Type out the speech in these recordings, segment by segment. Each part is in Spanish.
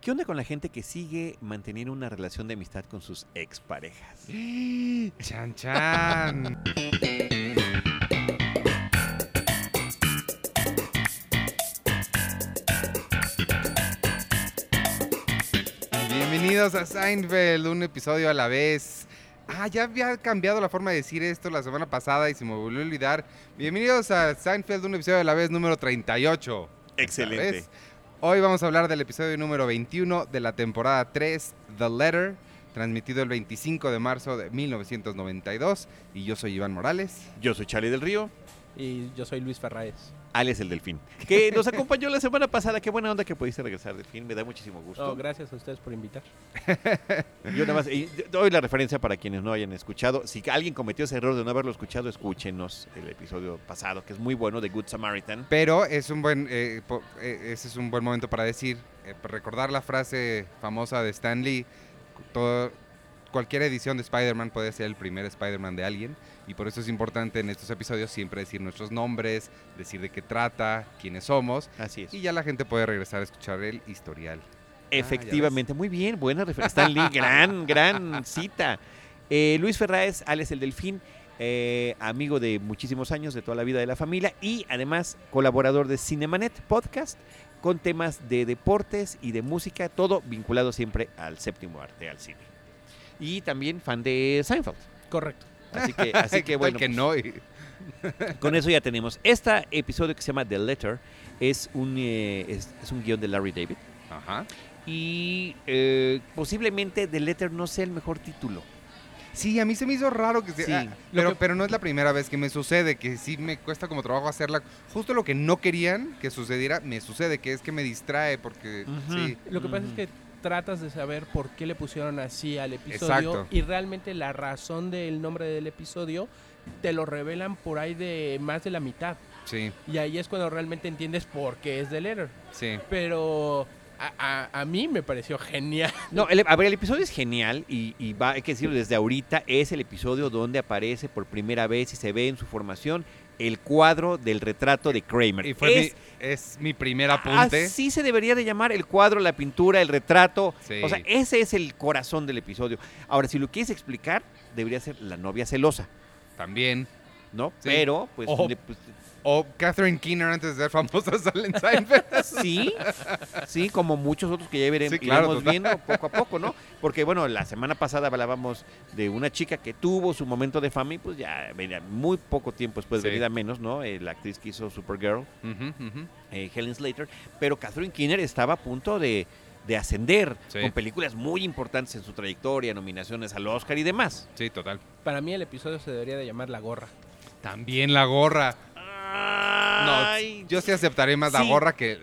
¿Qué onda con la gente que sigue manteniendo una relación de amistad con sus exparejas? Chan, chan. Bienvenidos a Seinfeld, un episodio a la vez. Ah, ya había cambiado la forma de decir esto la semana pasada y se me volvió a olvidar. Bienvenidos a Seinfeld, un episodio a la vez número 38. Excelente. Hoy vamos a hablar del episodio número 21 de la temporada 3, The Letter, transmitido el 25 de marzo de 1992. Y yo soy Iván Morales. Yo soy Charlie del Río, Y yo soy Luis Ferraez. Alias el Delfín, que nos acompañó la semana pasada. Qué buena onda que pudiste regresar, Delfín. Me da muchísimo gusto. No, gracias a ustedes por invitar. Yo nada más y doy la referencia para quienes no hayan escuchado. Si alguien cometió ese error de no haberlo escuchado, escúchenos el episodio pasado, que es muy bueno, de Good Samaritan. Pero es un buen, eh, po- eh, ese es un buen momento para decir, eh, para recordar la frase famosa de Stan Lee. todo- cualquier edición de Spider-Man puede ser el primer Spider-Man de alguien. Y por eso es importante en estos episodios siempre decir nuestros nombres, decir de qué trata, quiénes somos. Así es. Y ya la gente puede regresar a escuchar el historial. Efectivamente, muy bien, buena referencia. Stan Lee, gran, gran cita. Eh, Luis Ferraez, alias el Delfín, eh, amigo de muchísimos años, de toda la vida de la familia y además colaborador de Cinemanet Podcast con temas de deportes y de música, todo vinculado siempre al séptimo arte, al cine. Y también fan de Seinfeld. Correcto. Así que, así ¿Qué que bueno, que pues, no. Y- con eso ya tenemos. Este episodio que se llama The Letter es un, eh, es, es un guion de Larry David. Ajá. Y eh, posiblemente The Letter no sea el mejor título. Sí, a mí se me hizo raro que se... Sí. ah, pero, que- pero no es la primera vez que me sucede, que sí me cuesta como trabajo hacerla. Justo lo que no querían que sucediera, me sucede, que es que me distrae porque... Sí, Lo que pasa es que tratas de saber por qué le pusieron así al episodio Exacto. y realmente la razón del nombre del episodio te lo revelan por ahí de más de la mitad. sí, Y ahí es cuando realmente entiendes por qué es The Letter. sí. Pero a, a- a mí me pareció genial. No, el, a ver, el episodio es genial y, y va, hay que decirlo desde ahorita, es el episodio donde aparece por primera vez y se ve en su formación el cuadro del retrato de Kramer. Y fue es, mi, es mi primer apunte. Así se debería de llamar el cuadro, la pintura, el retrato. Sí. O sea, ese es el corazón del episodio. Ahora, si lo quieres explicar, debería ser la novia celosa, También. ¿no? Sí. Pero, pues, le- pues, O Catherine Keener antes de ser famosa sale en Seinfeld. Sí, sí, como muchos otros que ya veremos, Sí, claro, iremos total. viendo poco a poco, ¿no? Porque, bueno, la semana pasada hablábamos de una chica que tuvo su momento de fama y pues ya venía muy poco tiempo después, Sí. venida menos, ¿no? Eh, la actriz que hizo Supergirl, eh, Helen Slater, pero Catherine Keener estaba a punto de, de ascender Sí. con películas muy importantes en su trayectoria, nominaciones al Oscar y demás. Sí, total. Para mí el episodio se debería de llamar La Gorra. También la gorra. Ay, Yo sí aceptaré más la gorra que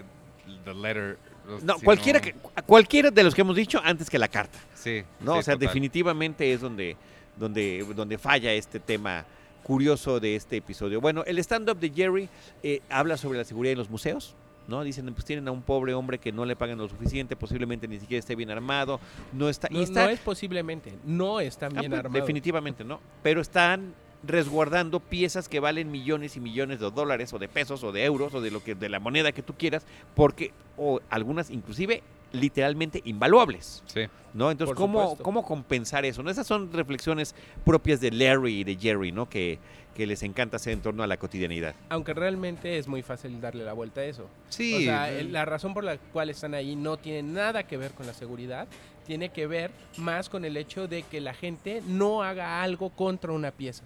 the letter. no, Si cualquiera, no- que, cualquiera de los que hemos dicho antes que la carta. Sí. ¿no? sí, o sea, total. definitivamente es donde, donde, donde falla este tema curioso de este episodio. Bueno, el stand-up de Jerry eh, habla sobre la seguridad en los museos. ¿no? Dicen, pues tienen a un pobre hombre que no le pagan lo suficiente, posiblemente ni siquiera esté bien armado, no está... y No, está no es posiblemente, no están Ah, bien pues, armados. definitivamente no, pero están resguardando piezas que valen millones y millones de dólares o de pesos o de euros o de lo que de la moneda que tú quieras, porque o algunas inclusive literalmente invaluables. Sí. ¿no? Entonces, Por ¿cómo, supuesto. ¿cómo compensar eso? ¿no? Esas son reflexiones propias de Larry y de Jerry, ¿no? Que, que les encanta hacer en torno a la cotidianidad. Aunque realmente es muy fácil darle la vuelta a eso. Sí. O sea, la razón por la cual están ahí no tiene nada que ver con la seguridad, tiene que ver más con el hecho de que la gente no haga algo contra una pieza.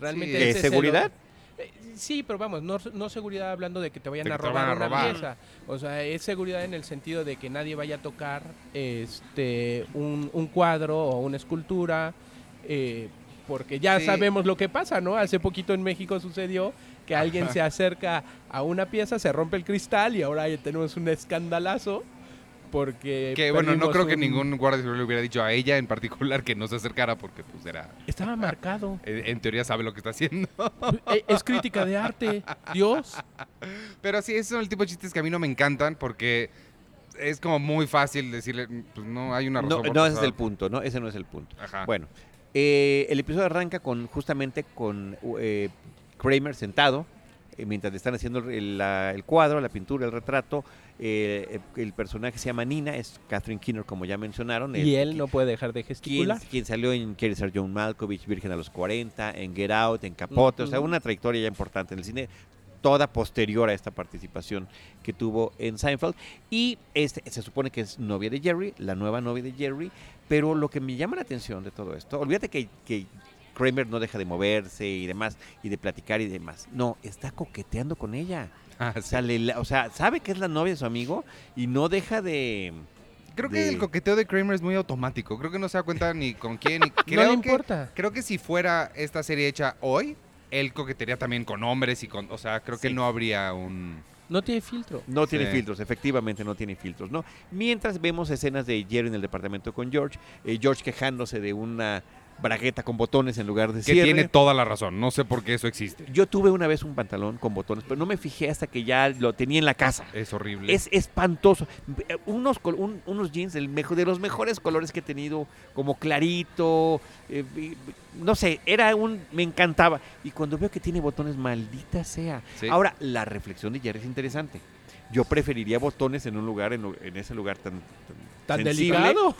Realmente Sí. ¿De ese es el- seguridad? Eh, Sí, pero vamos, no, no seguridad hablando de que te vayan De a te robar van a una pieza. O sea, es seguridad en el sentido de que nadie vaya a tocar este un, un cuadro o una escultura, eh, porque ya Sí. sabemos lo que pasa, ¿no? Hace poquito en México sucedió que alguien Ajá. se acerca a una pieza, se rompe el cristal y ahora ya tenemos un escandalazo porque Que bueno, no creo que ningún guardia civil le hubiera dicho a ella en particular que no se acercara porque pues era... estaba marcado. En en teoría sabe lo que está haciendo. Eh, es crítica de arte, Dios. Pero sí, esos son el tipo de chistes que a mí no me encantan porque es como muy fácil decirle, pues no hay una razón. No, por no ese es el punto, ¿no? Ese no es el punto. Ajá. Bueno, eh, el episodio arranca con justamente con eh, Kramer sentado eh, mientras le están haciendo el, la- el cuadro, la pintura, el retrato, eh, el personaje se llama Nina, es Catherine Keener, como ya mencionaron. Y él no puede dejar de quien, gesticular. quien salió en Quiere ser John Malkovich, Virgen a los 40, en Get Out, en Capote, o sea, una trayectoria ya importante en el cine, toda posterior a esta participación que tuvo en Seinfeld. Y este, se supone que es novia de Jerry, la nueva novia de Jerry, pero lo que me llama la atención de todo esto, olvídate que, que Kramer no deja de moverse y demás, y de platicar y demás. No, está coqueteando con ella. Ah, O sea, le la- o sea, sabe que es la novia de su amigo y no deja de... Creo que el coqueteo de Kramer es muy automático. Creo que no se da cuenta ni con quién. Ni... no Creo le que- importa. Creo que si fuera esta serie hecha hoy, él coquetearía también con hombres y con... O sea, creo que no habría un... No tiene filtro. No tiene Sí. filtros, efectivamente no tiene filtros, ¿no? Mientras vemos escenas de Jerry en el departamento con George, eh, George quejándose de una bragueta con botones en lugar de Que cierre. tiene toda la razón. No sé por qué eso existe. Yo tuve una vez un pantalón con botones, pero no me fijé hasta que ya lo tenía en la casa. Es horrible. Es espantoso. Eh, Unos, un- unos jeans del mejor, de los mejores colores que he tenido, como clarito, eh, no sé, era un, me encantaba. Y cuando veo que tiene botones, maldita sea. Sí. Ahora, la reflexión de Jerry es interesante. Yo preferiría botones en un lugar, en, en ese lugar tan, Tan sensible, delicado.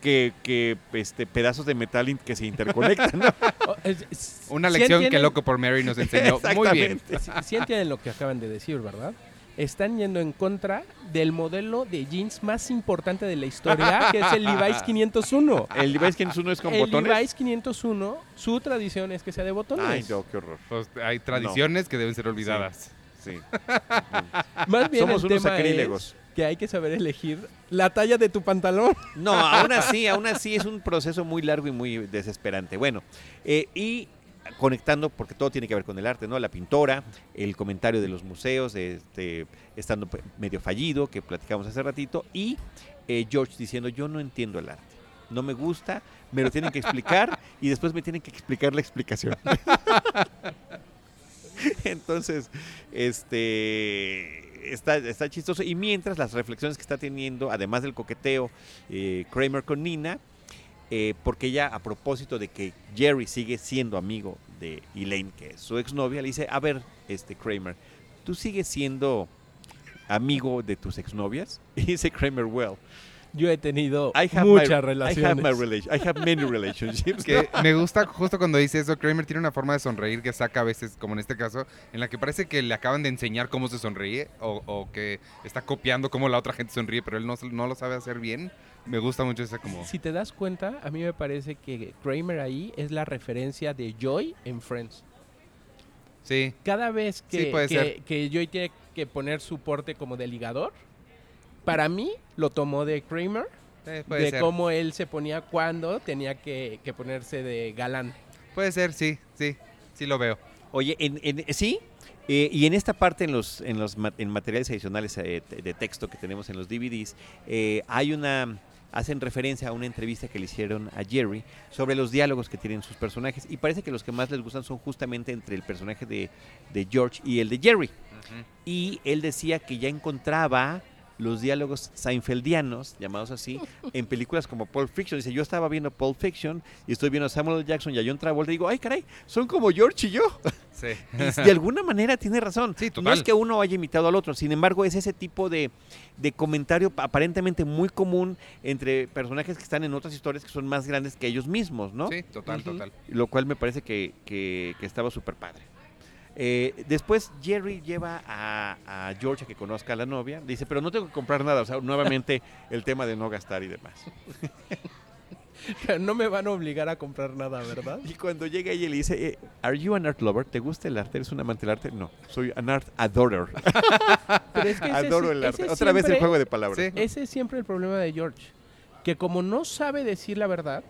Que, que este, pedazos de metal que se interconectan. Una sí lección que entienden- Loco por Mary nos enseñó muy bien. Sí, sí entienden lo que acaban de decir, ¿verdad? Están yendo en contra del modelo de jeans más importante de la historia, que es el Levi's 501. El Levi's 501 es con el botones. Levi's 501, su tradición es que sea de botones. Ay, no, qué horror. Pues hay tradiciones que deben ser olvidadas. Sí. Más bien Somos el unos tema sacrílegos. es que hay que saber elegir la talla de tu pantalón. No, aún así, aún así es un proceso muy largo y muy desesperante. Bueno, eh, y conectando, porque todo tiene que ver con el arte, ¿no? La pintora, el comentario de los museos, este, estando medio fallido, que platicamos hace ratito, y eh, George diciendo, yo no entiendo el arte. No me gusta, me lo tienen que explicar y después me tienen que explicar la explicación. Entonces, este está, está chistoso. Y mientras las reflexiones que está teniendo, además del coqueteo, eh, Kramer con Nina, eh, porque ella, a propósito de que Jerry sigue siendo amigo de Elaine, que es su exnovia, le dice, a ver, este Kramer, ¿tú sigues siendo amigo de tus exnovias? Y dice Kramer, well, Yo he tenido I have muchas my, I relaciones. have, my relation- I have many relationships. Que me gusta justo cuando dice eso, Kramer tiene una forma de sonreír que saca a veces, como en este caso, en la que parece que le acaban de enseñar cómo se sonríe o, o que está copiando cómo la otra gente sonríe, pero él no, no lo sabe hacer bien. Me gusta mucho esa como... Si te das cuenta, a mí me parece que Kramer ahí es la referencia de Joy en Friends. Sí, Cada vez que, Sí, que, que Joy tiene que poner su porte como de ligador, para mí lo tomó de Kramer, eh, de ser. cómo él se ponía cuando tenía que, que ponerse de galán. Puede ser, sí, sí, sí lo veo. Oye, en, en- sí, eh, y en esta parte, en los, en los ma- en materiales adicionales eh, de texto que tenemos en los DVDs, eh, hay una, hacen referencia a una entrevista que le hicieron a Jerry sobre los diálogos que tienen sus personajes, y parece que los que más les gustan son justamente entre el personaje de, de George y el de Jerry. Y él decía que ya encontraba los diálogos seinfeldianos, llamados así, en películas como Pulp Fiction. Dice, yo estaba viendo Pulp Fiction y estoy viendo a Samuel L. Jackson y a John Travolta y digo, ay caray, son como George y yo. Sí. Y de alguna manera tiene razón. Sí, No es que uno haya imitado al otro, sin embargo es ese tipo de, de comentario aparentemente muy común entre personajes que están en otras historias que son más grandes que ellos mismos, ¿no? Sí, total, total. Lo cual me parece que, que- que estaba súper padre. Eh, después Jerry lleva a, a George a que conozca a la novia. Dice, pero no tengo que comprar nada. O sea, nuevamente el tema de no gastar y demás. no me van a obligar a comprar nada, ¿verdad? Y cuando llega ella y le dice, eh, ¿Are you an art lover? ¿Te gusta el arte? ¿Eres un amante del arte? No, soy an art adorer. Pero es que ese Adoro el arte. Otra vez el juego de palabras. Sí. ¿no? Ese es siempre el problema de George. Que como no sabe decir la verdad,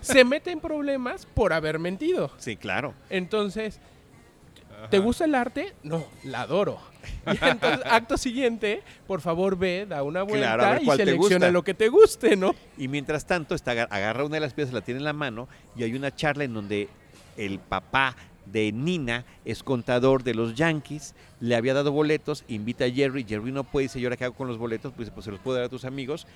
se mete en problemas por haber mentido. Sí, claro. Entonces, ¿te gusta el arte? No, la adoro. Y entonces, acto siguiente, por favor ve, da una vuelta Claro, y selecciona lo que te guste, ¿no? Y mientras tanto, está, aga- agarra una de las piezas, la tiene en la mano y hay una charla en donde el papá de Nina es contador de los Yankees, le había dado boletos, invita a Jerry, Jerry no puede, dice, ¿y ahora qué hago con los boletos? Pues, pues se los puedo dar a tus amigos,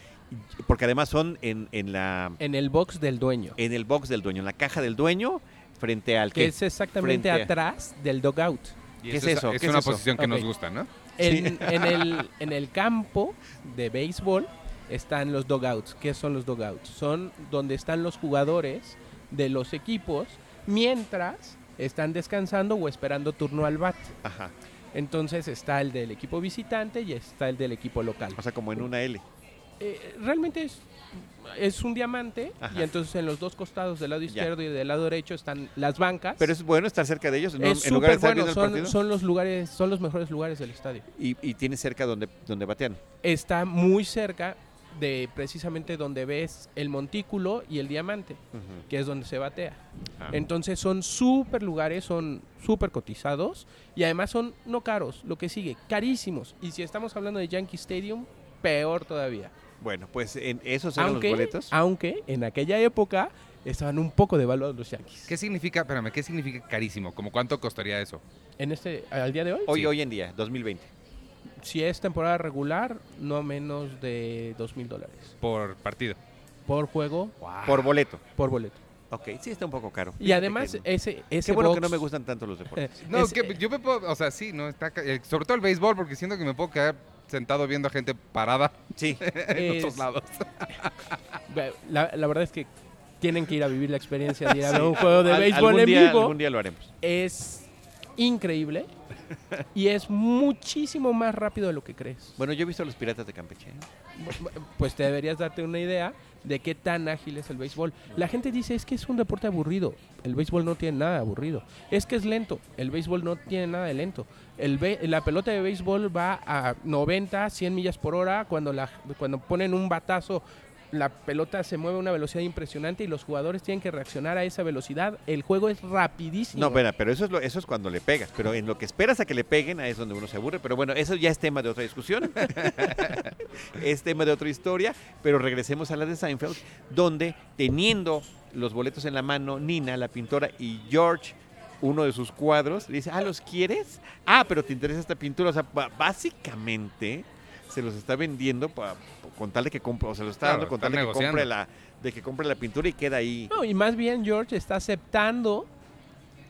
porque además son en, en la, En el box del dueño. en el box del dueño, en la caja del dueño, frente al que es exactamente frente a- atrás del dugout. Y ¿Qué es es- eso? Es ¿Qué es una eso? posición que nos gusta, ¿no? En, en el, en el campo de béisbol están los dugouts. ¿Qué son los dugouts? Son donde están los jugadores de los equipos mientras están descansando o esperando turno al bat. Ajá. Entonces está el del equipo visitante y está el del equipo local. O sea, como en una L. Eh, realmente es, es un diamante Ajá. y entonces en los dos costados del lado Ya. izquierdo y del lado derecho están las bancas. Pero es bueno estar cerca de ellos, ¿no? es en lugar de súper estar bueno, el son, partido. son los lugares, son los mejores lugares del estadio. Y, y tiene cerca donde, donde batean. Está muy cerca de precisamente donde ves el montículo y el diamante, que es donde se batea. Ah. Entonces son súper lugares, son súper cotizados y además son no caros, lo que sigue, carísimos. Y si estamos hablando de Yankee Stadium, peor todavía. Bueno, pues en esos eran Aunque, los boletos. aunque en aquella época estaban un poco devaluados los Yankees. ¿Qué significa, espérame, qué significa carísimo? ¿Como cuánto costaría eso? En este, al día de hoy, Hoy, sí. hoy en día, 2020. si es temporada regular, no menos de dos mil dólares Por partido. por juego, Por boleto. por boleto. Ok, sí está un poco caro. Y además ese ese Qué bueno que no me gustan tanto los deportes. No, es- que yo me puedo, o sea, sí, no está, ca- eh, sobre todo el béisbol, porque siento que me puedo quedar sentado viendo a gente parada Sí. en Es- otros lados. La, la verdad es que tienen que ir a vivir la experiencia de ir a ver un juego de Al- béisbol algún en día, vivo. Algún día lo haremos. Es increíble y es muchísimo más rápido de lo que crees. Bueno, yo he visto a los piratas de Campeche. Pues te deberías darte una idea de qué tan ágil es el béisbol. La gente dice es que es un deporte aburrido. El béisbol no tiene nada de aburrido. Es que es lento. El béisbol no tiene nada de lento. El la pelota de béisbol va a 90, 100 millas por hora. Cuando, la, cuando ponen un batazo, la pelota se mueve a una velocidad impresionante y los jugadores tienen que reaccionar a esa velocidad. El juego es rapidísimo. No, espera, pero eso es, lo, eso es cuando le pegas. Pero en lo que esperas a que le peguen, ahí es donde uno se aburre. Pero bueno, eso ya es tema de otra discusión. es tema de otra historia. Pero regresemos a la de Seinfeld, donde teniendo los boletos en la mano, Nina, la pintora, y George, uno de sus cuadros, le dice, ah, ¿los quieres? Ah, pero te interesa esta pintura. O sea, básicamente se los está vendiendo pa- con tal de que compre, o se los está Claro, dando con tal de que compre la de que compre la pintura y queda ahí. No, y más bien George está aceptando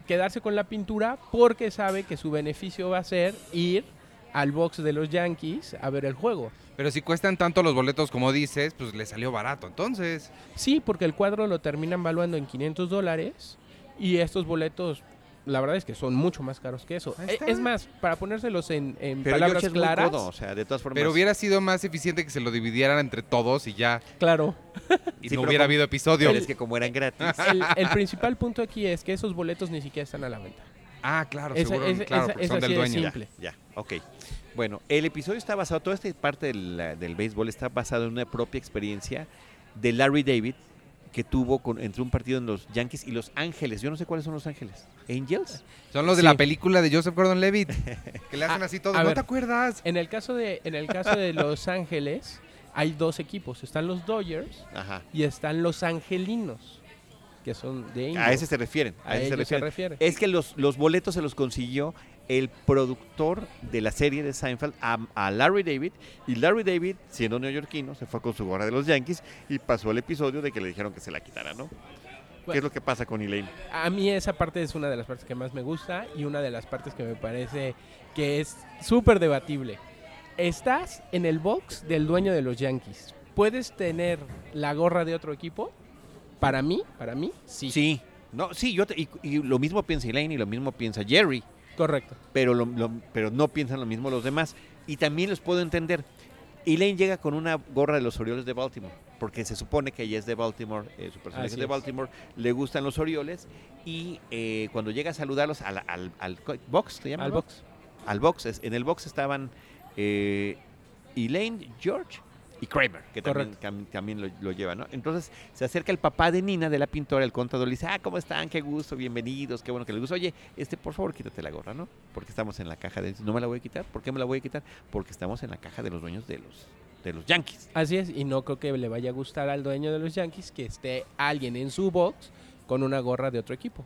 quedarse con la pintura porque sabe que su beneficio va a ser ir al box de los Yankees a ver el juego. Pero si cuestan tanto los boletos como dices, pues le salió barato. Entonces, Sí, porque el cuadro lo terminan valuando en 500 dólares y estos boletos, la verdad es que son mucho más caros que eso. Eh. Es más, para ponérselos en, en Pero palabras muy claras, codo, o sea, de todas formas. pero hubiera sido más eficiente que se lo dividieran entre todos y ya, claro. y Sí, no hubiera como- habido episodio. Pero es que como eran gratis. El, el principal punto aquí es que esos boletos ni siquiera están a la venta. Ah, claro, Esa- seguro, esa- claro, esa- porque esa son del dueño. simple. Ya, ok. Bueno, el episodio está basado, toda esta parte del, del béisbol está basado en una propia experiencia de Larry David que tuvo con, entre un partido en los Yankees y los Ángeles. Yo no sé cuáles son los Ángeles. ¿Angels? Son los de Sí. la película de Joseph Gordon-Levitt, que le hacen Ah, así todo. a ¿No ver. te acuerdas? En el caso de, en el caso de Los Ángeles, hay dos equipos. Están los Dodgers Ajá. y están los Angelinos, que son de Angels. A ese se refieren. A, A ese se refieren. refiere. Es que los, los boletos se los consiguió el productor de la serie de Seinfeld a, a Larry David. Y Larry David, siendo neoyorquino, se fue con su gorra de los Yankees y pasó el episodio de que le dijeron que se la quitara, ¿no? ¿Qué es lo que pasa con Elaine? A mí esa parte es una de las partes que más me gusta y una de las partes que me parece que es súper debatible. Estás en el box del dueño de los Yankees. ¿Puedes tener la gorra de otro equipo? Para mí, para mí, sí. Sí. No, sí, yo te- y, y lo mismo piensa Elaine y lo mismo piensa Jerry, Correcto. pero, lo- lo- pero no piensan lo mismo los demás. Y también los puedo entender. Elaine llega con una gorra de los Orioles de Baltimore, porque se supone que ella es de Baltimore, eh, su personaje es de. Baltimore, le gustan los Orioles, y eh, cuando llega a saludarlos al, al, al box, ¿se llama? Al box. Al box, en el box estaban eh, Elaine, George y Kramer, que también, también lo, lo lleva, ¿no? Entonces se acerca el papá de Nina, de la pintora, el contador, le dice, ah, ¿cómo están? Qué gusto, bienvenidos, qué bueno que les gusta. Oye, este, por favor, quítate la gorra, ¿no? Porque estamos en la caja de... No me la voy a quitar. ¿Por qué me la voy a quitar? Porque estamos en la caja de los dueños de los, de los Yankees. Así es, y no creo que le vaya a gustar al dueño de los Yankees que esté alguien en su box con una gorra de otro equipo.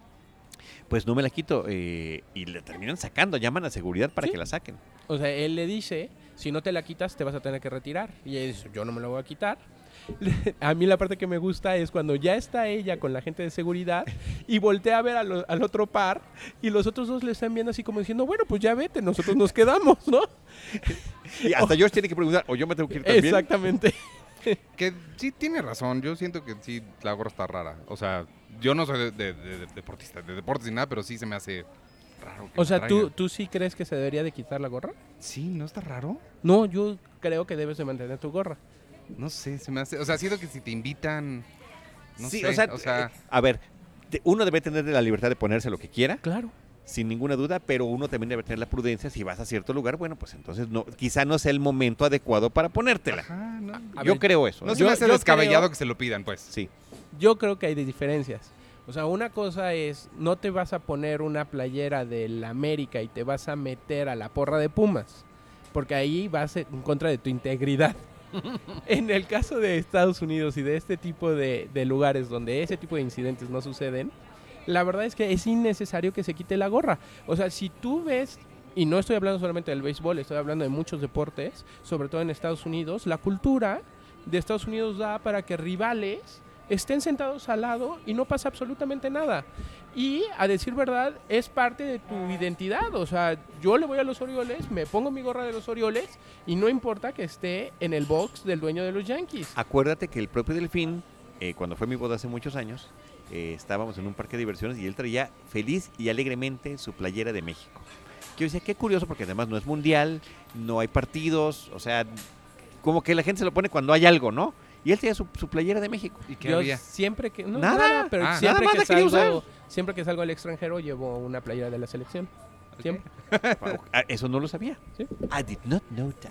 Pues no me la quito eh, y le terminan sacando, llaman a seguridad para Sí. que la saquen. O sea, él le dice, Si no te la quitas, te vas a tener que retirar. Y ella dice, yo no me la voy a quitar. A mí la parte que me gusta es cuando ya está ella con la gente de seguridad y voltea a ver a lo- al otro par y los otros dos le están viendo así como diciendo, bueno, pues ya vete, nosotros nos quedamos, ¿no? Y hasta George tiene que preguntar, o yo me tengo que ir también. Exactamente. Que sí tiene razón, yo siento que sí la gorra está rara. O sea, yo no soy de, de- de- de deportista, de deportes ni nada, pero sí se me hace raro. que O sea, ¿tú. ¿tú sí crees que se debería de quitar la gorra? Sí, ¿no está raro? No, yo creo que debes de mantener tu gorra. No sé, se me hace... O sea, siento que si te invitan... No sí, sé, o sea, eh, eh, a ver, te- uno debe tener la libertad de ponerse lo que quiera, Claro. sin ninguna duda, pero uno también debe tener la prudencia. Si vas a cierto lugar, bueno, pues entonces no, quizá no sea el momento adecuado para ponértela. ajá, no. A Yo ver, creo eso. No ¿eh? se yo- me hace descabellado creo- que se lo pidan, pues. Sí. Yo creo que hay de diferencias. O sea, una cosa es, no te vas a poner una playera del América y te vas a meter a la porra de Pumas, porque ahí vas en contra de tu integridad. en el caso de Estados Unidos y de este tipo de, de lugares donde ese tipo de incidentes no suceden, la verdad es que es innecesario que se quite la gorra. O sea, si tú ves, y no estoy hablando solamente del béisbol, estoy hablando de muchos deportes, sobre todo en Estados Unidos, la cultura de Estados Unidos da para que rivales estén sentados al lado y no pasa absolutamente nada. Y a decir verdad, es parte de tu identidad. O sea, yo le voy a los Orioles, me pongo mi gorra de los Orioles y no importa que esté en el box del dueño de los Yankees. Acuérdate que el propio Delfín, eh, cuando fue mi boda hace muchos años, eh, estábamos en un parque de diversiones y él traía feliz y alegremente su playera de México. Yo decía, qué curioso, porque además no es mundial, no hay partidos, o sea, como que la gente se lo pone cuando hay algo, ¿no? Y él tenía su, su playera de México. ¿Y qué Yo había? siempre que no, Nada. nada, pero Ah, siempre nada que más la quería salgo, siempre que salgo al extranjero llevo una playera de la selección. Siempre. Ah, Eso no lo sabía. Sí. I did not know that.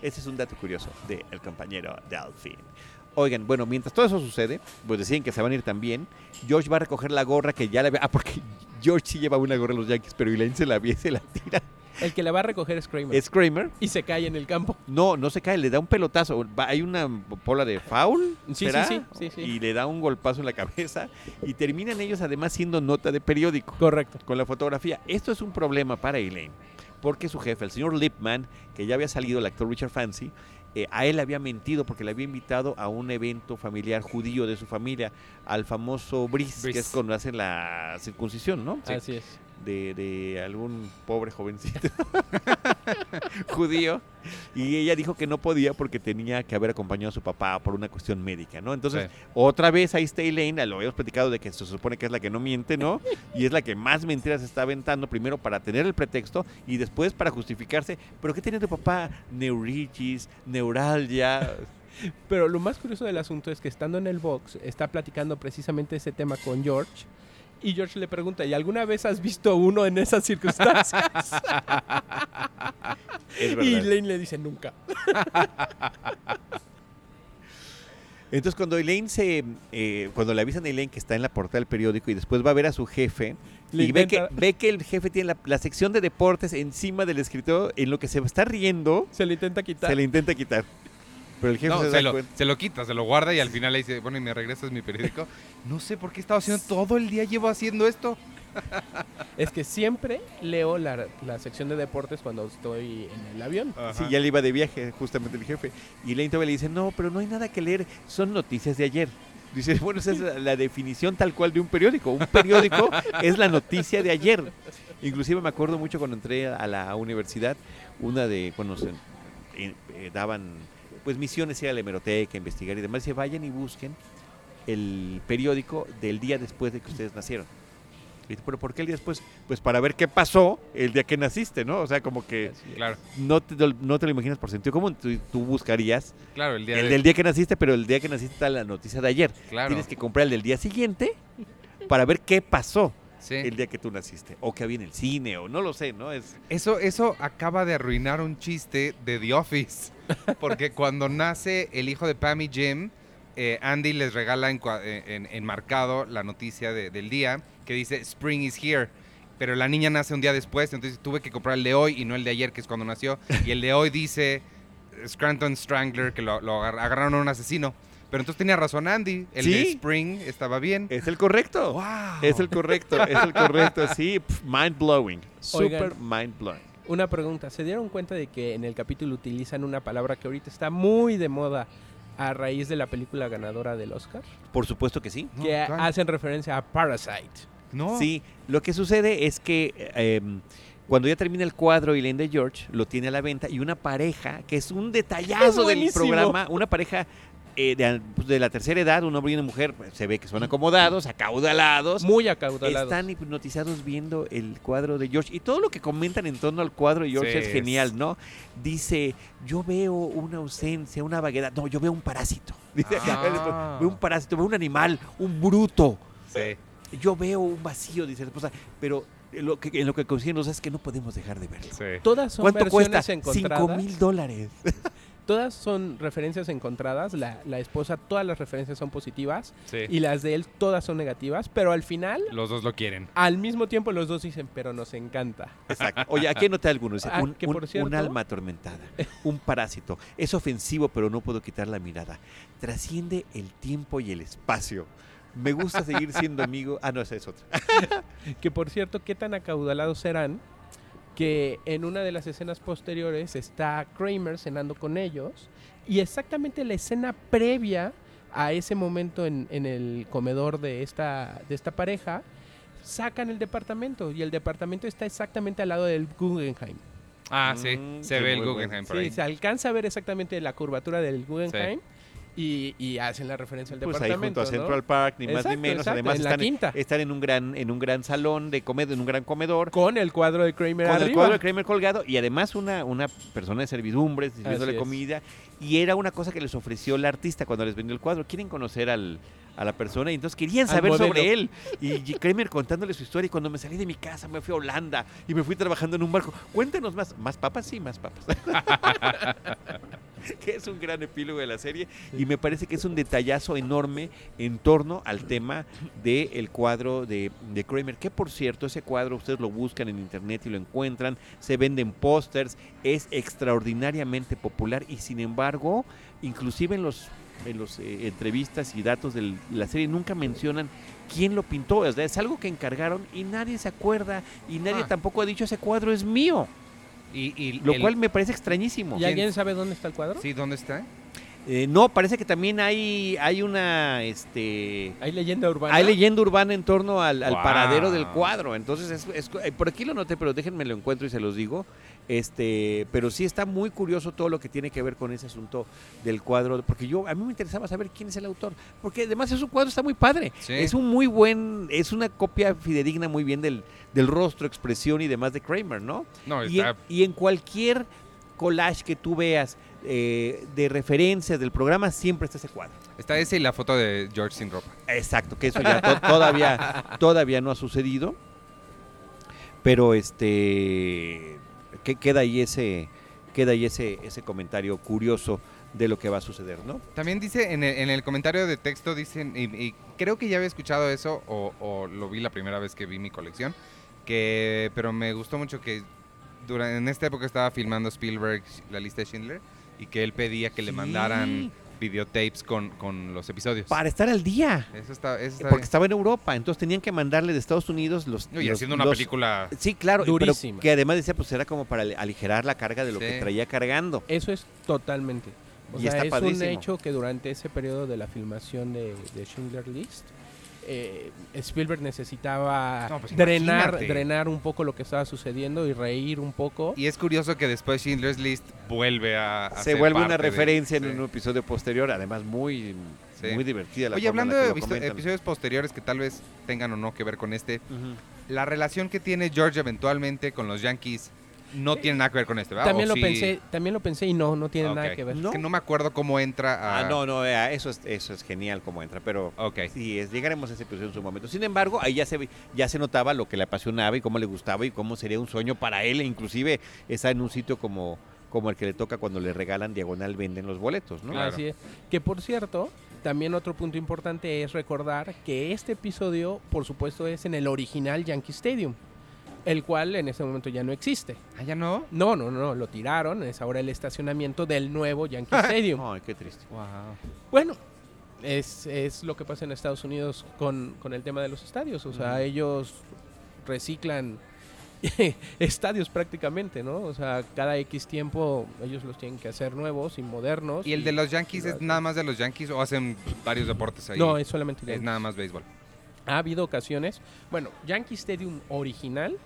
Ese es un dato curioso del compañero Delfín. Oigan, bueno, mientras todo eso sucede, pues deciden que se van a ir también. George va a recoger la gorra que ya le había. Ah, porque George sí lleva una gorra a los Yankees, pero Elaine se la y se la tira. El que la va a recoger es Kramer. Es Kramer. Y se cae en el campo. No, no se cae, le da un pelotazo. Va- hay una bola de foul. Sí, ¿será? sí, sí, sí, sí. Y le da un golpazo en la cabeza. Y terminan ellos además siendo nota de periódico Correcto. con la fotografía. Esto es un problema para Elaine, porque su jefe, el señor Lipman, que ya había salido el actor Richard Fancy, eh, a él le había mentido porque le había invitado a un evento familiar judío de su familia, al famoso bris, Bris. que es cuando hacen la circuncisión, ¿no? Así es. De, de algún pobre jovencito judío. Y ella dijo que no podía porque tenía que haber acompañado a su papá por una cuestión médica, ¿no? Entonces, Sí. otra vez ahí está Elaine, lo habíamos platicado de que se supone que es la que no miente, ¿no? Y es la que más mentiras está aventando, primero para tener el pretexto y después para justificarse. ¿Pero qué tenía tu papá? Neuritis, neuralgia. Pero lo más curioso del asunto es que estando en el box, está platicando precisamente ese tema con George. Y George le pregunta, ¿y alguna vez has visto uno en esas circunstancias? Es y. Lane le dice, nunca. Entonces cuando Elaine se, eh, cuando le avisan a Elaine que está en la portada del periódico y después va a ver a su jefe Le y ve que, ve que el jefe tiene la, la sección de deportes encima del escritorio, en lo que se está riendo, Se le intenta quitar. se le intenta quitar. Pero el jefe No, se, se, da lo, cuenta. se lo quita, se lo guarda y al final le dice, bueno, y me regresas mi periódico. No sé por qué he estado haciendo todo el día, llevo haciendo esto. Es que siempre leo la, la sección de deportes cuando estoy en el avión. Sí, ya le iba de viaje justamente el jefe. Y todavía le dice, no, pero no hay nada que leer, son noticias de ayer. Dice, bueno, esa es la, la definición tal cual de un periódico. Un periódico es la noticia de ayer. Inclusive me acuerdo mucho cuando entré a la universidad, una de cuando se eh, eh, daban pues misiones ir a la hemeroteca, investigar y demás, dice, vayan y busquen el periódico del día después de que ustedes nacieron. Y pero ¿por qué el día después? Pues para ver qué pasó el día que naciste, ¿no? O sea, como que Claro, no te, no te lo imaginas por sentido común. Tú, tú buscarías claro, el día el de- del día que naciste, pero el día que naciste está la noticia de ayer. Claro. Tienes que comprar el del día siguiente para ver qué pasó Sí. el día que tú naciste. O que había en el cine, o no lo sé, ¿no? Es, Eso, eso acaba de arruinar un chiste de The Office. Porque cuando nace el hijo de Pam y Jim, eh, Andy les regala en, cua- en- enmarcado la noticia de- del día que dice Spring is here. Pero la niña nace un día después, entonces tuve que comprar el de hoy y no el de ayer, que es cuando nació. Y el de hoy dice Scranton Strangler, que lo, lo agar- agarraron a un asesino. Pero entonces tenía razón Andy, el de. Spring estaba bien. es el correcto. ¡Wow! Es el correcto, es el correcto, sí. mind blowing. Super Oigan. mind blowing. Una pregunta, ¿se dieron cuenta de que en el capítulo utilizan una palabra que ahorita está muy de moda a raíz de la película ganadora del Oscar? Por supuesto que sí. No, que hacen referencia a Parasite. No. Sí, lo que sucede es que eh, cuando ya termina el cuadro y de George lo tiene a la venta y una pareja, que es un detallazo Es del programa, una pareja eh, de, pues, de la tercera edad, un hombre y una mujer, pues, se ve que son acomodados, acaudalados, Muy acaudalados. están hipnotizados viendo el cuadro de George y todo lo que comentan en torno al cuadro de George Sí, es genial, ¿no? Dice, yo veo una ausencia, una vaguedad, no, yo veo un parásito. Dice, Ah. veo un parásito, veo un animal, un bruto Sí. yo veo un vacío, dice la esposa, pero en lo que, en lo que es que no podemos dejar de verlo. Sí. Todas son ¿Cuánto cuesta? versiones Cinco encontradas. mil dólares. Todas son referencias encontradas. La, la esposa, todas las referencias son positivas. Sí. Y las de él, todas son negativas. Pero al final, Los dos lo quieren. al mismo tiempo, los dos dicen, pero nos encanta. Exacto. Oye, aquí anoté alguno. Dice, Ah, un, que un- por cierto- un alma atormentada, un parásito. Es ofensivo, pero no puedo quitar la mirada. Trasciende el tiempo y el espacio. Me gusta seguir siendo amigo. Ah, no, esa es otra. Que por cierto, qué tan acaudalados serán que en una de las escenas posteriores está Kramer cenando con ellos y exactamente la escena previa a ese momento en, en el comedor de esta, de esta pareja sacan el departamento y el departamento está exactamente al lado del Guggenheim. Ah, sí. Mm, Se ve el. Guggenheim por Sí, ahí. se alcanza a ver exactamente la curvatura del Guggenheim y, y hacen la referencia al Pues ahí departamento. junto a ¿no? Central Park, ni más ni menos. exacto, Además, en están, en un gran, en un gran salón de comedia, en un gran comedor. Con el cuadro de Kramer con el cuadro de Kramer colgado y además una, una persona de servidumbres sirviéndole comida y era una cosa que les ofreció la artista cuando les vendió el cuadro. Quieren conocer al, a la persona y entonces querían saber sobre él. Y, Kramer contándole su historia y cuando me salí de mi casa me fui a Holanda y me fui trabajando en un barco. Cuéntanos más. ¿Más papas? Sí, más papas. que es un gran epílogo de la serie y me parece que es un detallazo enorme en torno al tema del cuadro de, de Kramer, que por cierto, ese cuadro ustedes lo buscan en internet y lo encuentran, se venden pósters, es extraordinariamente popular y sin embargo, inclusive en los en los eh, entrevistas y datos de la serie nunca mencionan quién lo pintó, es algo que encargaron y nadie se acuerda y nadie Ah. tampoco ha dicho ese cuadro es mío, Y, y lo el- cual me parece extrañísimo. ¿Y alguien sabe dónde está el cuadro? Sí, ¿dónde está? Eh, no, parece que también hay, hay una, este, ¿Hay leyenda urbana? hay leyenda urbana en torno al, al Wow. paradero del cuadro. Entonces, es- es- eh, por aquí lo noté, pero déjenme lo encuentro y se los digo. Este, pero sí está muy curioso todo lo que tiene que ver con ese asunto del cuadro, porque yo a mí me interesaba saber quién es el autor, porque además es un cuadro está muy padre, Sí. es un muy buen, es una copia fidedigna muy bien del, del rostro, expresión y demás de Kramer, ¿no? No, Y en, y en cualquier collage que tú veas eh, de referencias del programa siempre está ese cuadro. Está ese y la foto de George sin ropa. Exacto, que eso ya to- todavía, todavía no ha sucedido. Pero este que queda ahí ese queda ahí ese, ese comentario curioso de lo que va a suceder, ¿no? También dice en el, en el comentario de texto, dicen, y, y creo que ya había escuchado eso o, o lo vi la primera vez que vi mi colección, que pero me gustó mucho que durante, en esta época estaba filmando Spielberg la lista de Schindler y que él pedía que le mandaran videotapes con, con los episodios. Para estar al día. Eso está, eso está Porque bien. estaba en Europa, entonces tenían que mandarle de Estados Unidos los. No, y los- haciendo una los- película... Sí, claro, pero Durísima. que además decía, pues era como para aligerar la carga de lo que traía cargando. Eso es totalmente. O Y sea, está es padrísimo. un hecho que durante ese periodo de la filmación de, de Schindler List, eh, Spielberg necesitaba No, pues drenar, imagínate. drenar un poco lo que estaba sucediendo y reír un poco. Y es curioso que después Schindler's List vuelve a... a Se ser vuelve una de- referencia en sí. un episodio posterior, además muy, Sí. muy divertida la Oye, hablando de episodios posteriores que tal vez tengan o no que ver con este, la relación que tiene George eventualmente con los Yankees no tiene nada que ver con este, ¿verdad? también ¿O lo sí? pensé, también lo pensé y no, no tiene nada que ver. Es No. que no me acuerdo cómo entra a... Ah, no, no, eh, eso es, eso es genial como entra, pero Ok. sí, es, llegaremos a ese episodio en su momento. Sin embargo, ahí ya se, ve- ya se notaba lo que le apasionaba y cómo le gustaba y cómo sería un sueño para él, e inclusive está en un sitio como, como el que le toca cuando le regalan diagonal, venden los boletos, ¿no? Claro. Así es. Que por cierto, también otro punto importante es recordar que este episodio, por supuesto, es en el original Yankee Stadium, el cual en este momento ya no existe. ¿Ah, ya no? No, no, no, lo tiraron, es ahora el estacionamiento del nuevo Yankee Stadium. Ay, qué triste. Wow. Bueno, es, es lo que pasa en Estados Unidos con, con el tema de los estadios. O sea, ellos reciclan estadios prácticamente, ¿no? O sea, cada X tiempo ellos los tienen que hacer nuevos y modernos. ¿Y el de los Yankees es nada más de los Yankees o hacen varios deportes ahí? No, es solamente es Yankees. nada más béisbol. Ha habido ocasiones. Bueno, Yankee Stadium original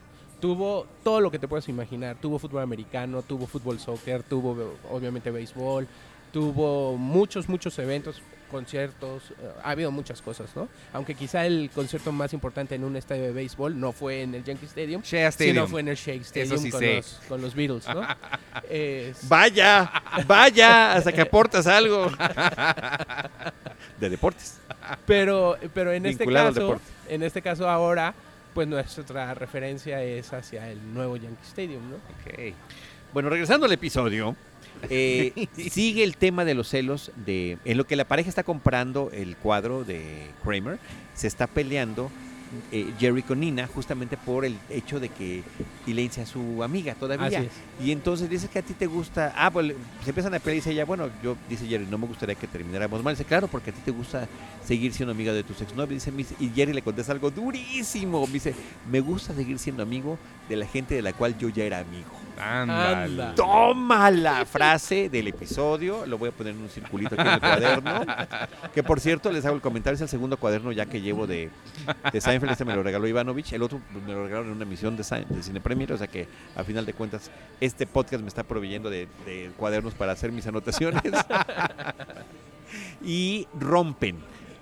tuvo todo lo que te puedas imaginar. Tuvo fútbol americano, tuvo fútbol soccer, tuvo obviamente béisbol, tuvo muchos, muchos eventos, conciertos. eh, ha habido muchas cosas, ¿no? Aunque quizá el concierto más importante en un estadio de béisbol no fue en el Yankee Stadium, Shea Stadium. sino fue en el Shake Stadium sí con, los, con los Beatles, ¿no? Es- Vaya, vaya, hasta que aportas algo. De deportes. Pero, pero en este Vinculado caso, en este caso ahora, pues nuestra referencia es hacia el nuevo Yankee Stadium, ¿no? Ok. Bueno, regresando al episodio, eh, sigue el tema de los celos de en lo que la pareja está comprando el cuadro de Kramer, se está peleando eh, Jerry con Nina justamente por el hecho de que Elaine sea su amiga todavía. Así es. Y entonces dice que a ti te gusta. Ah, pues se empiezan a pelear y dice ella, bueno, yo, dice Jerry, no me gustaría que termináramos mal. Dice, claro, porque a ti te gusta seguir siendo amiga de tus exnovios. Dice, y Jerry le contesta algo durísimo. Dice, me gusta seguir siendo amigo de la gente de la cual yo ya era amigo. Ándale. Toma la frase del episodio. Lo voy a poner en un circulito aquí en el cuaderno. Que por cierto, les hago el comentario: es el segundo cuaderno ya que llevo de, de Seinfeld. Este me lo regaló Ivanovich. El otro me lo regalaron en una emisión de, de Cine Premier. O sea que, a final de cuentas, este podcast me está proveyendo de cuadernos para hacer mis anotaciones. y rompen.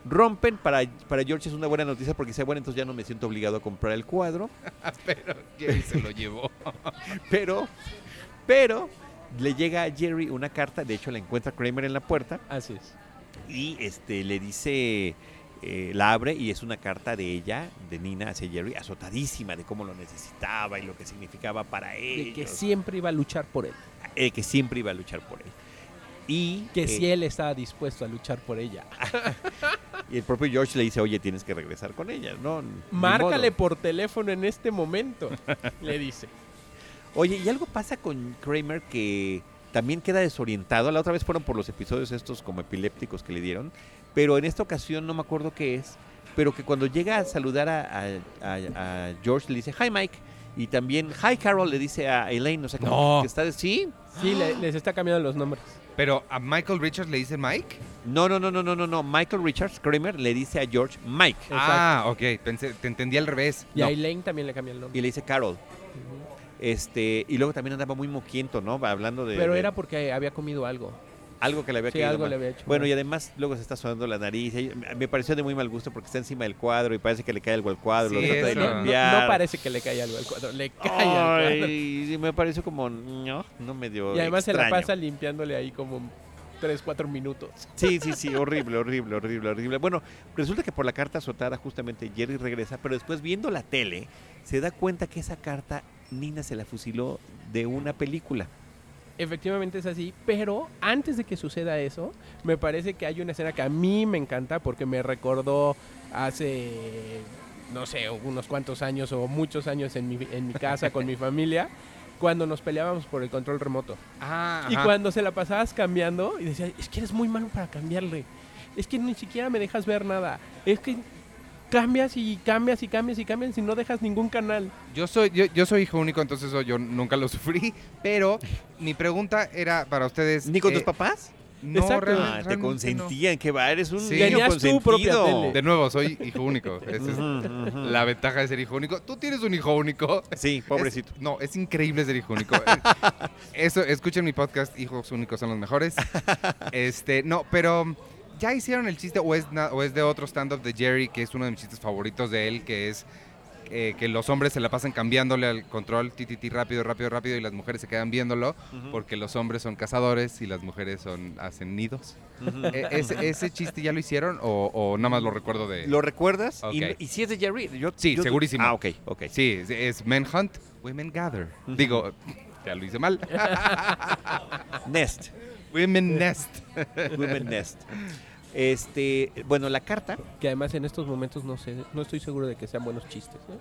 Rompen para, para George es una buena noticia porque dice, bueno, entonces ya no me siento obligado a comprar el cuadro. Pero Jerry se lo llevó. Pero, pero, le llega a Jerry una carta, de hecho la encuentra Kramer en la puerta Así es. y este le dice, eh, la abre y es una carta de ella, de Nina hacia Jerry, azotadísima de cómo lo necesitaba y lo que significaba para De ellos, que siempre iba a luchar por él. eh, que siempre iba a luchar por él. Y, Que eh, si él estaba dispuesto a luchar por ella. y el propio George le dice, oye, tienes que regresar con ella, ¿no? Márcale modo". por teléfono en este momento, le dice. Oye, y algo pasa con Kramer que también queda desorientado. La otra vez fueron por los episodios estos como epilépticos que le dieron, pero en esta ocasión no me acuerdo qué es, pero que cuando llega a saludar a, a- a- a George le dice, hi Mike, y también, hi Carol, le dice a Elaine, o sea, como No. que está de, sí, Sí, le- les está cambiando los nombres. Pero a Michael Richards le dice Mike. no, no, no, no, no, no, no, Michael Richards, Kramer, le dice a George, Mike, Exacto. Ah, ok. Pensé, te entendí al revés. Y No. a Elaine también le cambia el y nombre. le dice Carol. Este, y luego también andaba muy moquiento, ¿no? Hablando de... Pero de era porque había comido algo. Algo que le había Sí, caído algo le había hecho. Bueno, mal. y además luego se está sonando la nariz. y Me pareció de muy mal gusto porque está encima del cuadro y parece que le cae algo al cuadro. Sí, lo trata de eso. no, no- parece que le cae algo al cuadro, le cae al cuadro. Ay, sí, me pareció como. No, no me dio. Y además se la pasa limpiándole ahí como 3, 4 minutos. Sí, sí, sí, horrible, horrible, horrible, horrible. Bueno, resulta que por la carta azotada justamente Jerry regresa, pero después viendo la tele se da cuenta que esa carta Nina se la fusiló de una película. Efectivamente es así, pero antes de que suceda eso, me parece que hay una escena que a mí me encanta porque me recordó hace, no sé, unos cuantos años o muchos años en mi, en mi casa con mi familia, cuando nos peleábamos por el control remoto. Ah, Y ajá. cuando se la pasabas cambiando y decías, es que eres muy malo para cambiarle. Es que ni siquiera me dejas ver nada. Es que cambias y cambias y cambias y cambias y no dejas ningún canal. Yo soy, yo, yo soy hijo único, entonces eso yo nunca lo sufrí. Pero mi pregunta era para ustedes. ¿Ni con eh, tus papás? No, Exacto. realmente- Ah, te consentían, que va, eres un Sí. niño Tenías tu propia consentido. tele. De nuevo, soy hijo único. Esa es la ventaja de ser hijo único. Tú tienes un hijo único. Sí, pobrecito. Es- no, es increíble ser hijo único. Eso, escuchen mi podcast, Hijos Únicos son los mejores. Este, no, pero ya hicieron el chiste, o es, o es de otro stand-up de Jerry, que es uno de mis chistes favoritos de él, que es eh, que los hombres se la pasan cambiándole al control, ti, ti, ti, rápido, rápido, rápido, y las mujeres se quedan viéndolo, Ujú, porque los hombres son cazadores y las mujeres son hacen nidos. ujú. E- ese, ¿Ese chiste ya lo hicieron o, o nada más lo recuerdo de...? ¿Lo recuerdas? Y- Ok. Y, si es de Jerry. Yo, Sí, yo- segurísimo. Ah, ok, ok. Sí, es, es Men Hunt, Women Gather. Ujú. Digo, ya lo hice mal. Nest. Women Nest. Women Nest. Este, bueno, la carta. Que además en estos momentos no sé, no estoy seguro de que sean buenos chistes. ¿no?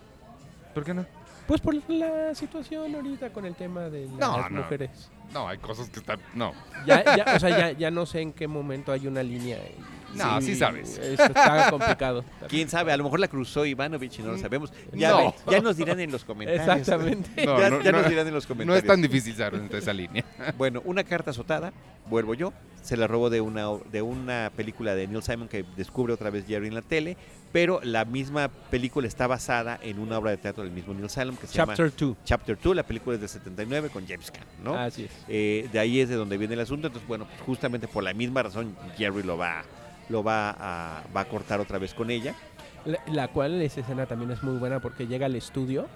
¿Por qué no? Pues por la situación ahorita con el tema de las No, no. mujeres. No, hay cosas que están. No. Ya, ya, o sea, ya, ya no sé en qué momento hay una línea. y- No, sí sabes. Eso está complicado. ¿Quién sabe? A lo mejor la cruzó Ivanovich y no lo sabemos. Ya, No. ya nos dirán en los comentarios. Exactamente. No, ya no, ya no, nos dirán en los no comentarios. es tan difícil saber entre esa línea. Bueno, una carta azotada, vuelvo yo, se la robó de una, de una película de Neil Simon que descubre otra vez Jerry en la tele, pero la misma película está basada en una obra de teatro del mismo Neil Simon que se llama Chapter 2. Chapter 2, la película es de 79 con James Caan, ¿no? Así es. Eh, de ahí es de donde viene el asunto, entonces bueno, pues justamente por la misma razón Jerry lo va, lo va a, va a cortar otra vez con ella. La, la cual esa escena también es muy buena porque llega al estudio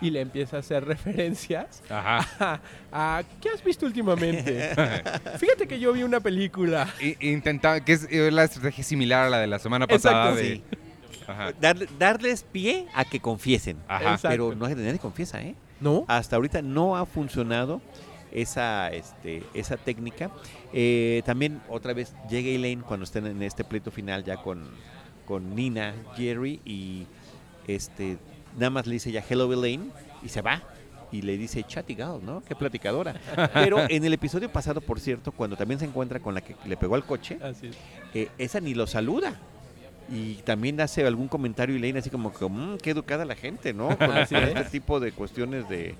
y le empieza a hacer referencias Ajá. a, a ¿qué has visto últimamente? Fíjate que yo vi una película. Intenta, que es la estrategia similar a la de la semana pasada. Exacto, de, sí. Ajá. Darles pie a que confiesen. Ajá. Pero no nadie confiesa, ¿eh? ¿No? Hasta ahorita no ha funcionado esa, este, esa técnica. Eh, también otra vez llega Elaine cuando estén en este pleito final ya con, con Nina, Jerry y este nada más le dice ya hello Elaine y se va. Y le dice chatty girl, ¿no? Qué platicadora. Pero en el episodio pasado, por cierto, cuando también se encuentra con la que le pegó al coche, Así es. eh, esa ni lo saluda. Y también hace algún comentario Elaine así como que, "Mm, qué educada la gente, ¿no? Con Así con es. este tipo de cuestiones de,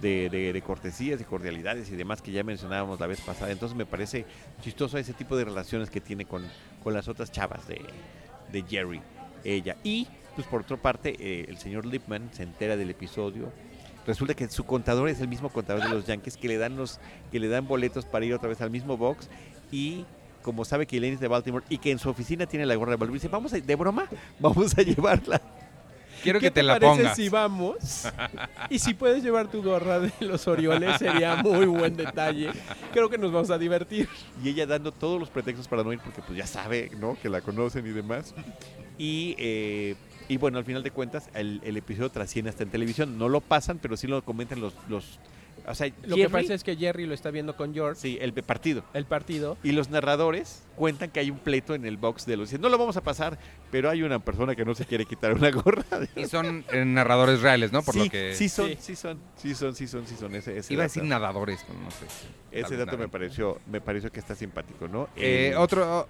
de, de- de cortesías y cordialidades y demás que ya mencionábamos la vez pasada. Entonces me parece chistoso ese tipo de relaciones que tiene con, con las otras chavas de, de Jerry, ella. Y, pues por otra parte, eh, el señor Lipman se entera del episodio. Resulta que su contador es el mismo contador de los Yankees que le dan los que le dan boletos para ir otra vez al mismo box y como sabe que Elaine es de Baltimore y que en su oficina tiene la gorra de Baltimore, dice, vamos a, de broma, vamos a llevarla. Quiero ¿Qué que te, la parece pongas. si vamos? Y si puedes llevar tu gorra de los Orioles sería muy buen detalle. Creo que nos vamos a divertir. Y ella dando todos los pretextos para no ir porque pues ya sabe, ¿no? Que la conocen y demás. Y, eh, y bueno, al final de cuentas, el, el episodio trasciende hasta en televisión. No lo pasan, pero sí lo comentan los... los o sea, Lo que pasa es que Jerry lo está viendo con George, Sí, el partido. el partido. Y los narradores cuentan que hay un pleito en el box de los... dicen, No lo vamos a pasar, pero hay una persona que no se quiere quitar una gorra. Y son eh, narradores reales, ¿no? Por sí, lo que. sí son, Sí. sí son, sí son, sí son, sí son. Ese, ese Iba a decir nadadores, no sé. ese dato me pareció, me pareció que está simpático, ¿no? Eh, Eh, otro.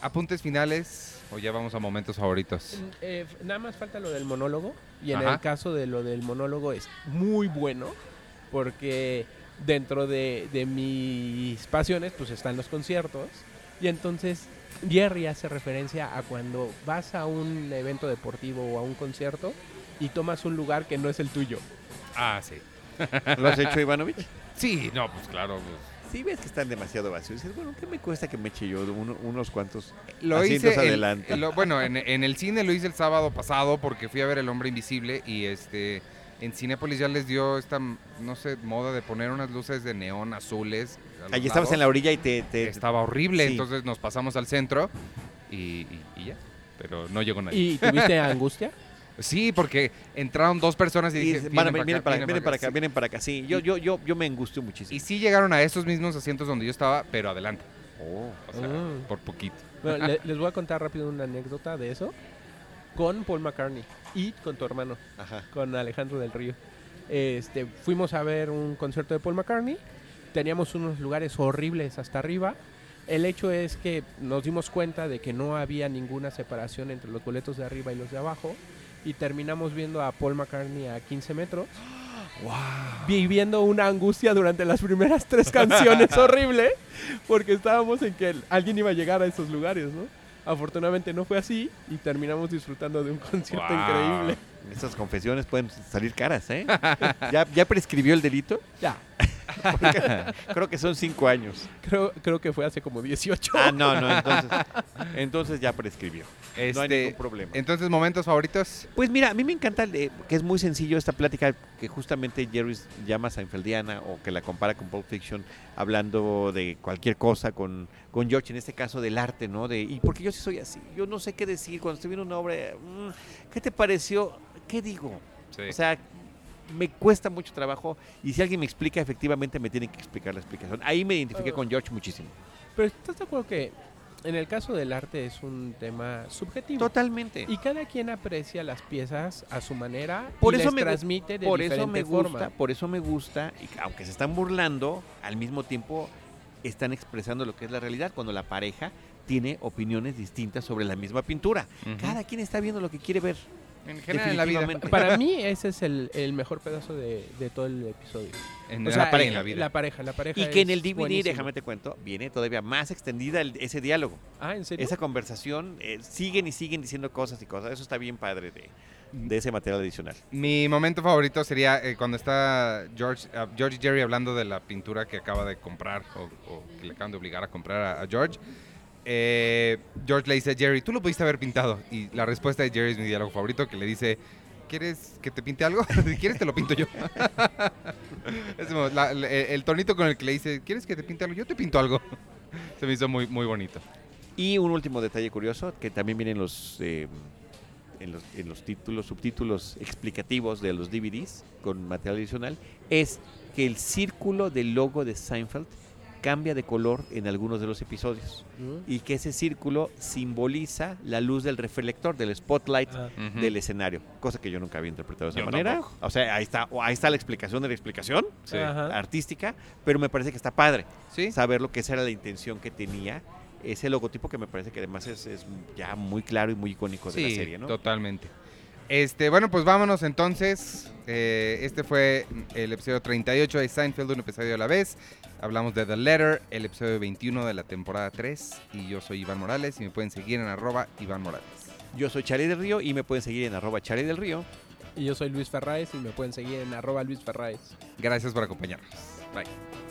apuntes finales. O ya vamos a momentos favoritos. Eh, nada más falta lo del monólogo. Y en Ajá. el caso de lo del monólogo es muy bueno. Porque dentro de, de mis pasiones, pues están los conciertos. Y entonces Jerry hace referencia a cuando vas a un evento deportivo o a un concierto y tomas un lugar que no es el tuyo. Ah, sí. ¿Lo has hecho, Ivanovich? Sí, no, pues claro. pues. Sí, ves que están demasiado vacíos. Dices, bueno, ¿qué me cuesta que me eche yo uno- unos cuantos? Lo Asientos hice. el- adelante. lo- bueno, en, en el cine lo hice el sábado pasado porque fui a ver El Hombre Invisible y este. En Cinépolis ya les dio esta, no sé, moda de poner unas luces de neón azules. Allí estabas lados. en la orilla y te... te- Estaba horrible, Sí. entonces nos pasamos al centro y, y- y ya. Pero no llegó nadie. ¿Y tuviste angustia? Sí, porque entraron dos personas y, y dije, dices, "Van a- "Vienen vienen, para, vienen vienen para acá, sí". vienen para acá. Sí, yo, yo, yo, yo me angustio muchísimo. Y sí llegaron a esos mismos asientos donde yo estaba, pero adelante. Oh, O sea, Mm. por poquito. Bueno, le- les voy a contar rápido una anécdota de eso. Con Paul McCartney y con tu hermano. ajá. con Alejandro del Río. Este, fuimos a ver un concierto de Paul McCartney. Teníamos unos lugares horribles hasta arriba. El hecho es que nos dimos cuenta de que no había ninguna separación entre los boletos de arriba y los de abajo. Y terminamos viendo a Paul McCartney a 15 metros. Viviendo una angustia durante las primeras tres canciones horrible. Porque estábamos en que alguien iba a llegar a esos lugares, ¿no? Afortunadamente no fue así y terminamos disfrutando de un concierto Wow. increíble. Estas confesiones pueden salir caras, ¿eh? ¿Ya, ya prescribió el delito? Ya, creo que son cinco años. creo, creo que fue hace como 18. Ah, no, no, entonces, entonces ya prescribió. No hay Este, ningún problema. entonces, momentos favoritos. Pues mira, a mí me encanta eh, que es muy sencillo esta plática que justamente Jerry llama Seinfeldiana o que la compara con Pulp Fiction, hablando de cualquier cosa con, con George, en este caso del arte, ¿no? De, y porque yo sí soy así, yo no sé qué decir cuando estoy viendo una obra, mm, ¿qué te pareció? ¿Qué digo? Sí. O sea, me cuesta mucho trabajo y si alguien me explica, efectivamente me tiene que explicar la explicación. Ahí me identifiqué con George muchísimo. Pero ¿estás de acuerdo que en el caso del arte es un tema subjetivo. Totalmente. Y cada quien aprecia las piezas a su manera Por y eso les me transmite de por diferente eso me forma. gusta, por eso me gusta, y aunque se están burlando, al mismo tiempo están expresando lo que es la realidad cuando la pareja tiene opiniones distintas sobre la misma pintura. Cada quien está viendo lo que quiere ver. En general en la vida. Para mí ese es el, el mejor pedazo de, de todo el episodio. En O la sea, pareja, en la vida. La pareja, la pareja Y que en el DVD, buenísimo. déjame te cuento, viene todavía más extendida el- ese diálogo. Ah, ¿en serio? Esa conversación, eh, siguen y siguen diciendo cosas y cosas. Eso está bien padre de, de ese material adicional. Mi momento favorito sería eh, cuando está George, ah, George y Jerry hablando de la pintura que acaba de comprar o, o que le acaban de obligar a comprar a, a George. Eh, George le dice a Jerry, tú lo pudiste haber pintado. Y la respuesta de Jerry es mi diálogo favorito que le dice, ¿quieres que te pinte algo? si quieres te lo pinto yo. Es el tonito con el que le dice, ¿quieres que te pinte algo? Yo te pinto algo. Se me hizo muy, muy bonito. Y un último detalle curioso, que también viene en los, eh, en los, en los títulos, subtítulos explicativos de los DVDs con material adicional, es que el círculo del logo de Seinfeld cambia de color en algunos de los episodios Mm. y que ese círculo simboliza la luz del reflector, del spotlight Ah. Del escenario, cosa que yo nunca había interpretado de esa Yo manera. tampoco. O sea, ahí está, o ahí está la explicación de la explicación Sí. Artística, pero me parece que está padre ¿Sí? saber lo que esa era la intención que tenía ese logotipo que me parece que además es, es ya muy claro y muy icónico de la serie, ¿no? totalmente. Este, bueno, pues vámonos entonces. Eh, este fue el episodio 38 de Seinfeld, un episodio a la vez. Hablamos de The Letter, el episodio 21 de la temporada 3. Y yo soy Iván Morales y me pueden seguir en arroba Iván Morales. Yo soy Charlie del Río y me pueden seguir en arroba Charlie del Río. Y yo soy Luis Ferraes y me pueden seguir en arroba Luis Ferraes. Gracias por acompañarnos. Bye.